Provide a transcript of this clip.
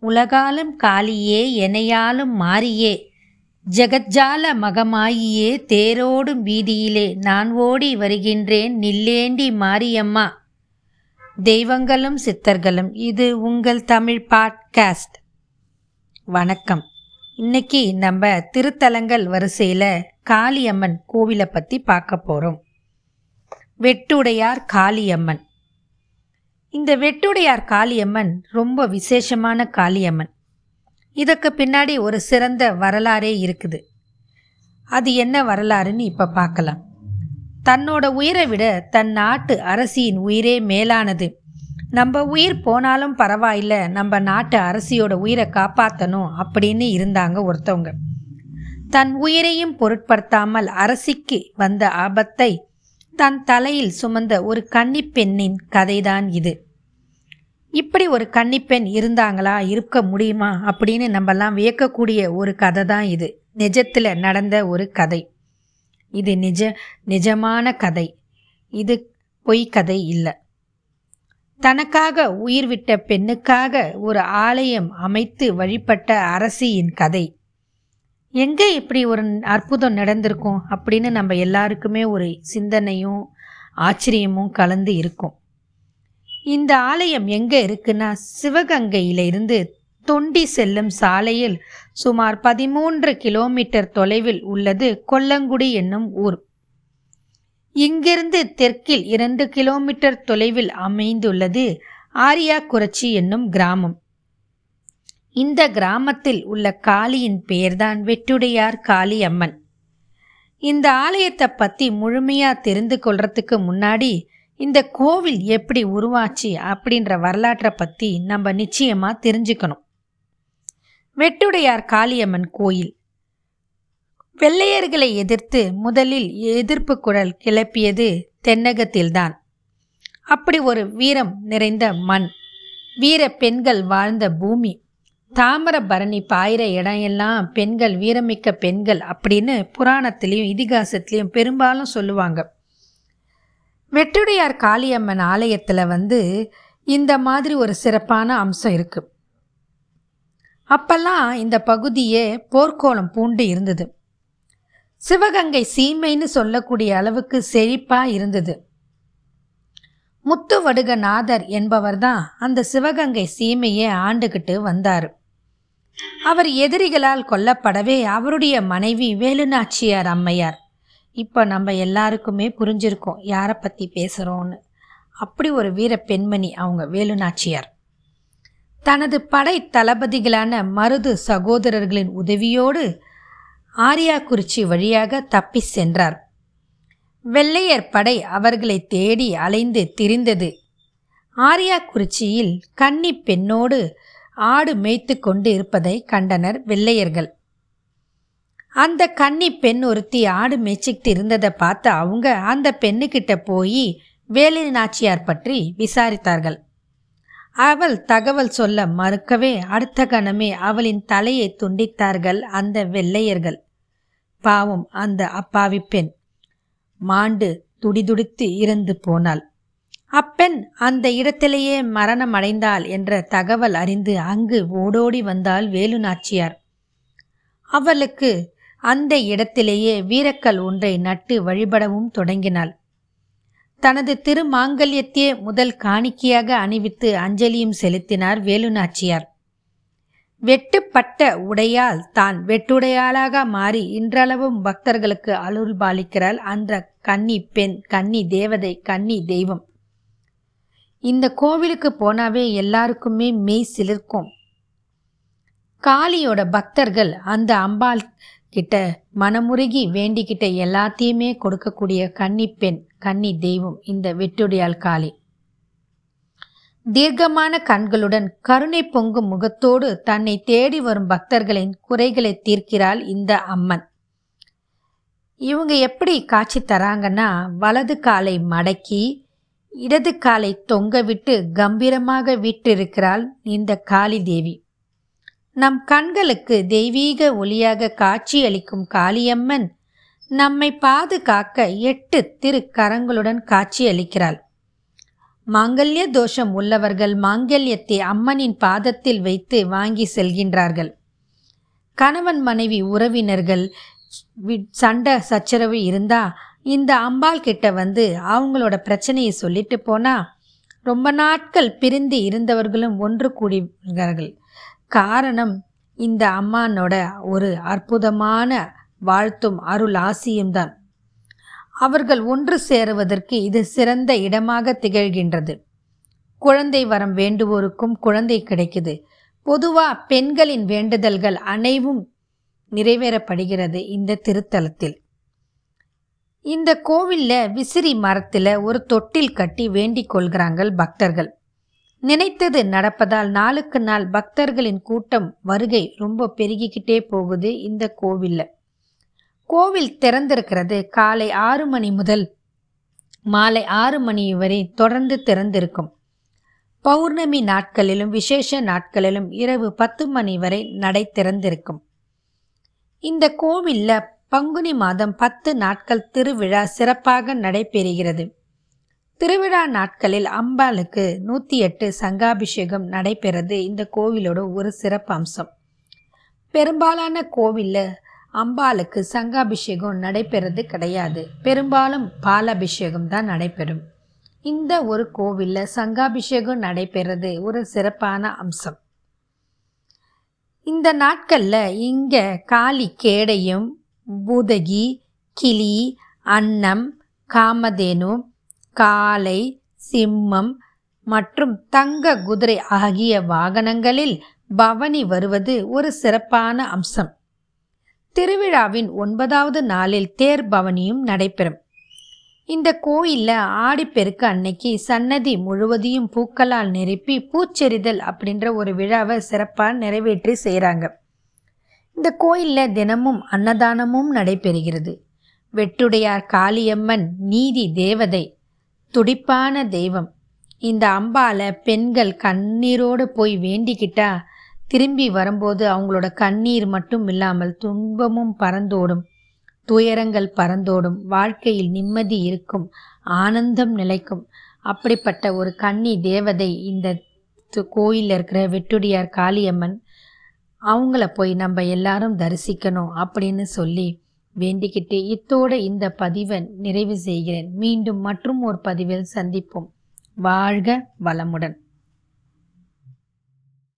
உலகாலும் காளியே எனையாலும் மாறியே. ஜெகஜால மகமாயியே தேரோடும் வீதியிலே நான் ஓடி வருகின்றேன் நில்லேண்டி மாரியம்மா. தெய்வங்களும் சித்தர்களும் இது உங்கள் தமிழ் பாட்காஸ்ட். வணக்கம். இன்னைக்கு நம்ம திருத்தலங்கள் வரிசையில் காளியம்மன் கோவிலை பற்றி பார்க்க போகிறோம் வெட்டுடையார் காளியம்மன். இந்த வெட்டுடையார் காளியம்மன் ரொம்ப விசேஷமான காளியம்மன். இதற்கு பின்னாடி ஒரு சிறந்த வரலாறே இருக்குது. அது என்ன வரலாறுன்னு இப்போ பார்க்கலாம். தன்னோட உயிரை விட தன் நாட்டு அரசியின் உயிரே மேலானது. நம்ம உயிர் போனாலும் பரவாயில்ல நம்ம நாட்டு அரசியோட உயிரை காப்பாற்றணும் அப்படின்னு இருந்தாங்க ஒருத்தவங்க. தன் உயிரையும் பொருட்படுத்தாமல் அரசிக்கு வந்த ஆபத்தை தன் தலையில் சுமந்த ஒரு கன்னிப்பெண்ணின் கதைதான் இது. இப்படி ஒரு கன்னிப்பெண் இருந்தாங்களா? இருக்க முடியுமா? அப்படின்னு நம்மெல்லாம் வியக்கக்கூடிய ஒரு கதை தான் இது. நிஜத்தில் நடந்த ஒரு கதை. இது நிஜ நிஜமான கதை. இது பொய் கதை இல்லை. தனக்காக உயிர் விட்ட பெண்ணுக்காக ஒரு ஆலயம் அமைத்து வழிபட்ட அரசியின் கதை. எங்கே இப்படி ஒரு அற்புதம் நடந்திருக்கும்? அப்படின்னு நம்ம எல்லாருக்குமே ஒரு சிந்தனையும் ஆச்சரியமும் கலந்து இருக்கும். இந்த ஆலயம் எங்கே இருக்குன்னா சிவகங்கையிலிருந்து தொண்டி செல்லும் சாலையில் சுமார் பதிமூன்று கிலோமீட்டர் தொலைவில் உள்ளது கொல்லங்குடி என்னும் ஊர். இங்கிருந்து தெற்கில் இரண்டு கிலோமீட்டர் தொலைவில் அமைந்துள்ளது ஆரியாக்குறிச்சி என்னும் கிராமம். இந்த கிராமத்தில் உள்ள காளியின் பெயர்தான் வெட்டுடையார் காளி அம்மன் இந்த ஆலயத்தை பற்றி முழுமையாக தெரிந்து கொள்றதுக்கு முன்னாடி இந்த கோவில் எப்படி உருவாச்சு அப்படின்ற வரலாற்றை பற்றி நம்ம நிச்சயமாக தெரிஞ்சுக்கணும். வெட்டுடையார் காளியம்மன் கோயில். வெள்ளையர்களை எதிர்த்து முதலில் எதிர்ப்பு குரல் கிளப்பியது தென்னகத்தில்தான். அப்படி ஒரு வீரம் நிறைந்த மண் வீர பெண்கள் வாழ்ந்த பூமி தாமிரபரணி பாயிர இடம் எல்லாம் பெண்கள் வீரமிக்க பெண்கள் அப்படின்னு புராணத்திலையும் இதிகாசத்திலையும் பெரும்பாலும் சொல்லுவாங்க. வெட்டுடையார் காளியம்மன் ஆலயத்தில் வந்து இந்த மாதிரி ஒரு சிறப்பான அம்சம் இருக்கு. அப்பெல்லாம் இந்த பகுதியே போர்க்கோளம் பூண்டு இருந்தது. சிவகங்கை சீமைன்னு சொல்லக்கூடிய அளவுக்கு செழிப்பா இருந்தது. முத்துவடுகநாதர் என்பவர் தான் அந்த சிவகங்கை சீமையை ஆண்டுகிட்டு வந்தார். அவர் எதிரிகளால் கொல்லப்படவே அவருடைய மனைவி வேலுநாச்சியார் அம்மையார். இப்போ நம்ம எல்லாருக்குமே புரிஞ்சிருக்கோம் யாரை பற்றி பேசுகிறோன்னு அப்படி ஒரு வீர பெண்மணி அவங்க வேலுநாச்சியார். தனது படை தளபதிகளான மருது சகோதரர்களின் உதவியோடு ஆரியாக்குறிச்சி வழியாக தப்பி சென்றார். வெள்ளையர் படை அவர்களை தேடி அலைந்து திரிந்தது. ஆரியாக்குறிச்சியில் கன்னி பெண்ணோடு ஆடு மேய்த்து கொண்டு இருப்பதை கண்டனர் வெள்ளையர்கள். அந்த கன்னி பெண் ஒருத்தி ஆடு மேய்ச்சிக்கிட்டு இருந்ததை பார்த்து அவங்க அந்த பெண்ணுக்கிட்ட போய் வேலு நாச்சியார் பற்றி விசாரித்தார்கள். அவள் தகவல் சொல்ல மறுக்கவே அடுத்த கணமே அவளின் தலையை துண்டித்தார்கள் அந்த வெள்ளையர்கள். பாவம் அந்த அப்பாவி பெண். மாண்டு துடிதுடித்து இறந்து போனாள். அப்பெண் அந்த இடத்திலேயே மரணம் அடைந்தாள் என்ற தகவல் அறிந்து அங்கு ஓடோடி வந்தாள் வேலு நாச்சியார். அவளுக்கு அந்த இடத்திலேயே வீரக்கல் ஒன்றை நட்டு வழிபடவும் தொடங்கினாள். தனது திருமாங்கல்யத்தையே முதல் காணிக்கையாக அணிவித்து அஞ்சலியும் செலுத்தினார் வேலுநாச்சியார். வெட்டுப்பட்ட உடையால் தான் வெட்டுடையாளாக மாறி இன்றளவும் பக்தர்களுக்கு அருள் பாலிக்கிறாள் அந்த கன்னி பெண் கன்னி தேவதை கன்னி தெய்வம். இந்த கோவிலுக்கு போனாவே எல்லாருக்குமே மெய் சிலிர்க்கும். காளியோட பக்தர்கள் அந்த அம்பாள் கிட்ட மனமுருகி வேண்டிக்கிட்ட எல்லாத்தையுமே கொடுக்கக்கூடிய கன்னி பெண் கன்னி தெய்வம் இந்த வெட்டுடையாள் காளி. தீர்க்கமான கண்களுடன் கருணை பொங்கும் முகத்தோடு தன்னை தேடி வரும் பக்தர்களின் குறைகளை தீர்க்கிறாள் இந்த அம்மன். இவங்க எப்படி காட்சி தராங்கன்னா வலது காலை மடக்கி இடது காலை தொங்க விட்டு கம்பீரமாக விட்டிருக்கிறாள் இந்த காளி தேவி. நம் கண்களுக்கு தெய்வீக ஒளியாக காட்சியளிக்கும் காளியம்மன் நம்மை பாதுகாக்க எட்டு திருக்கரங்களுடன் காட்சியளிக்கிறாள். மாங்கல்ய தோஷம் உள்ளவர்கள் மாங்கல்யத்தை அம்மனின் பாதத்தில் வைத்து வாங்கி செல்கின்றார்கள். கணவன் மனைவி உறவினர்கள் சண்டை சச்சரவு இருந்தா இந்த அம்பாள் கிட்ட வந்து அவங்களோட பிரச்சனையை சொல்லிட்டு போனா ரொம்ப நாட்கள் பிரிந்து இருந்தவர்களும் ஒன்று கூடுகிறார்கள் காரணம் இந்த அம்மானோட ஒரு அற்புதமான வாழ்த்தும் அருள் ஆசியும் தான். அவர்கள் ஒன்று சேருவதற்கு இது சிறந்த இடமாக திகழ்கின்றது. குழந்தை வரம் வேண்டுவோருக்கும் குழந்தை கிடைக்குது. பொதுவா பெண்களின் வேண்டுதல்கள் அனைவும் நிறைவேறப்படுகிறது இந்த திருத்தலத்தில். இந்த கோவில்ல விசிறி மரத்தில் ஒரு தொட்டில் கட்டி வேண்டிக் கொள்கிறாங்கள் பக்தர்கள். நினைத்தது நடப்பதால் நாளுக்கு நாள் பக்தர்களின் கூட்டம் வருகை ரொம்ப பெருகிக்கிட்டே போகுது இந்த கோவிலில். கோவில் திறந்திருக்கிறது காலை ஆறு மணி முதல் மாலை ஆறு மணி வரை தொடர்ந்து திறந்திருக்கும். பௌர்ணமி நாட்களிலும் விசேஷ நாட்களிலும் இரவு பத்து மணி வரை நடை திறந்திருக்கும். இந்த கோவில்ல பங்குனி மாதம் பத்து நாட்கள் திருவிழா சிறப்பாக நடைபெறுகிறது. திருவிழா நாட்களில் அம்பாளுக்கு நூற்றி எட்டு சங்காபிஷேகம் நடைபெறது இந்த கோவிலோட ஒரு சிறப்பு அம்சம் பெரும்பாலான கோவிலில் அம்பாளுக்கு சங்காபிஷேகம் நடைபெறது கிடையாது. பெரும்பாலும் பாலாபிஷேகம் தான் நடைபெறும். இந்த ஒரு கோவிலில் சங்காபிஷேகம் நடைபெறது ஒரு சிறப்பான அம்சம். இந்த நாட்களில் இங்கே காளி கேடையும் பூதகி கிளி அன்னம் காமதேனு காலை சிம்மம் மற்றும் தங்க குதிரை ஆகிய வாகனங்களில் பவனி வருவது ஒரு சிறப்பான அம்சம். திருவிழாவின் ஒன்பதாவது நாளில் தேர் பவனியும் நடைபெறும். இந்த கோயிலில் ஆடிப்பெருக்கு அன்னைக்கு சன்னதி முழுவதையும் பூக்களால் நிரப்பி பூச்செறிதல் அப்படின்ற ஒரு விழாவை சிறப்பாக நிறைவேற்றி செய்கிறாங்க இந்த கோயிலில் தினமும் அன்னதானமும் நடைபெறுகிறது. வெட்டுடையார் காளியம்மன் நீதி தேவதை துடிப்பான தெய்வம். இந்த அம்பால பெண்கள் கண்ணீரோடு போய் வேண்டிக்கிட்டா திரும்பி வரும்போது அவங்களோட கண்ணீர் மட்டும் இல்லாமல் துன்பமும் பறந்தோடும் துயரங்கள் பறந்தோடும் வாழ்க்கையில் நிம்மதி இருக்கும் ஆனந்தம் நிலைக்கும். அப்படிப்பட்ட ஒரு கன்னி தேவதை இந்த து- இருக்கிற வெட்டுடியார் காளியம்மன் அவங்கள போய் நம்ம எல்லாரும் தரிசிக்கணும் அப்படின்னு சொல்லி வேண்டிக்கிட்டு இத்தோடு இந்த பதிவை நிறைவு செய்கிறேன். மீண்டும் மற்றும் ஒரு பதிவில் சந்திப்போம். வாழ்க வளமுடன்.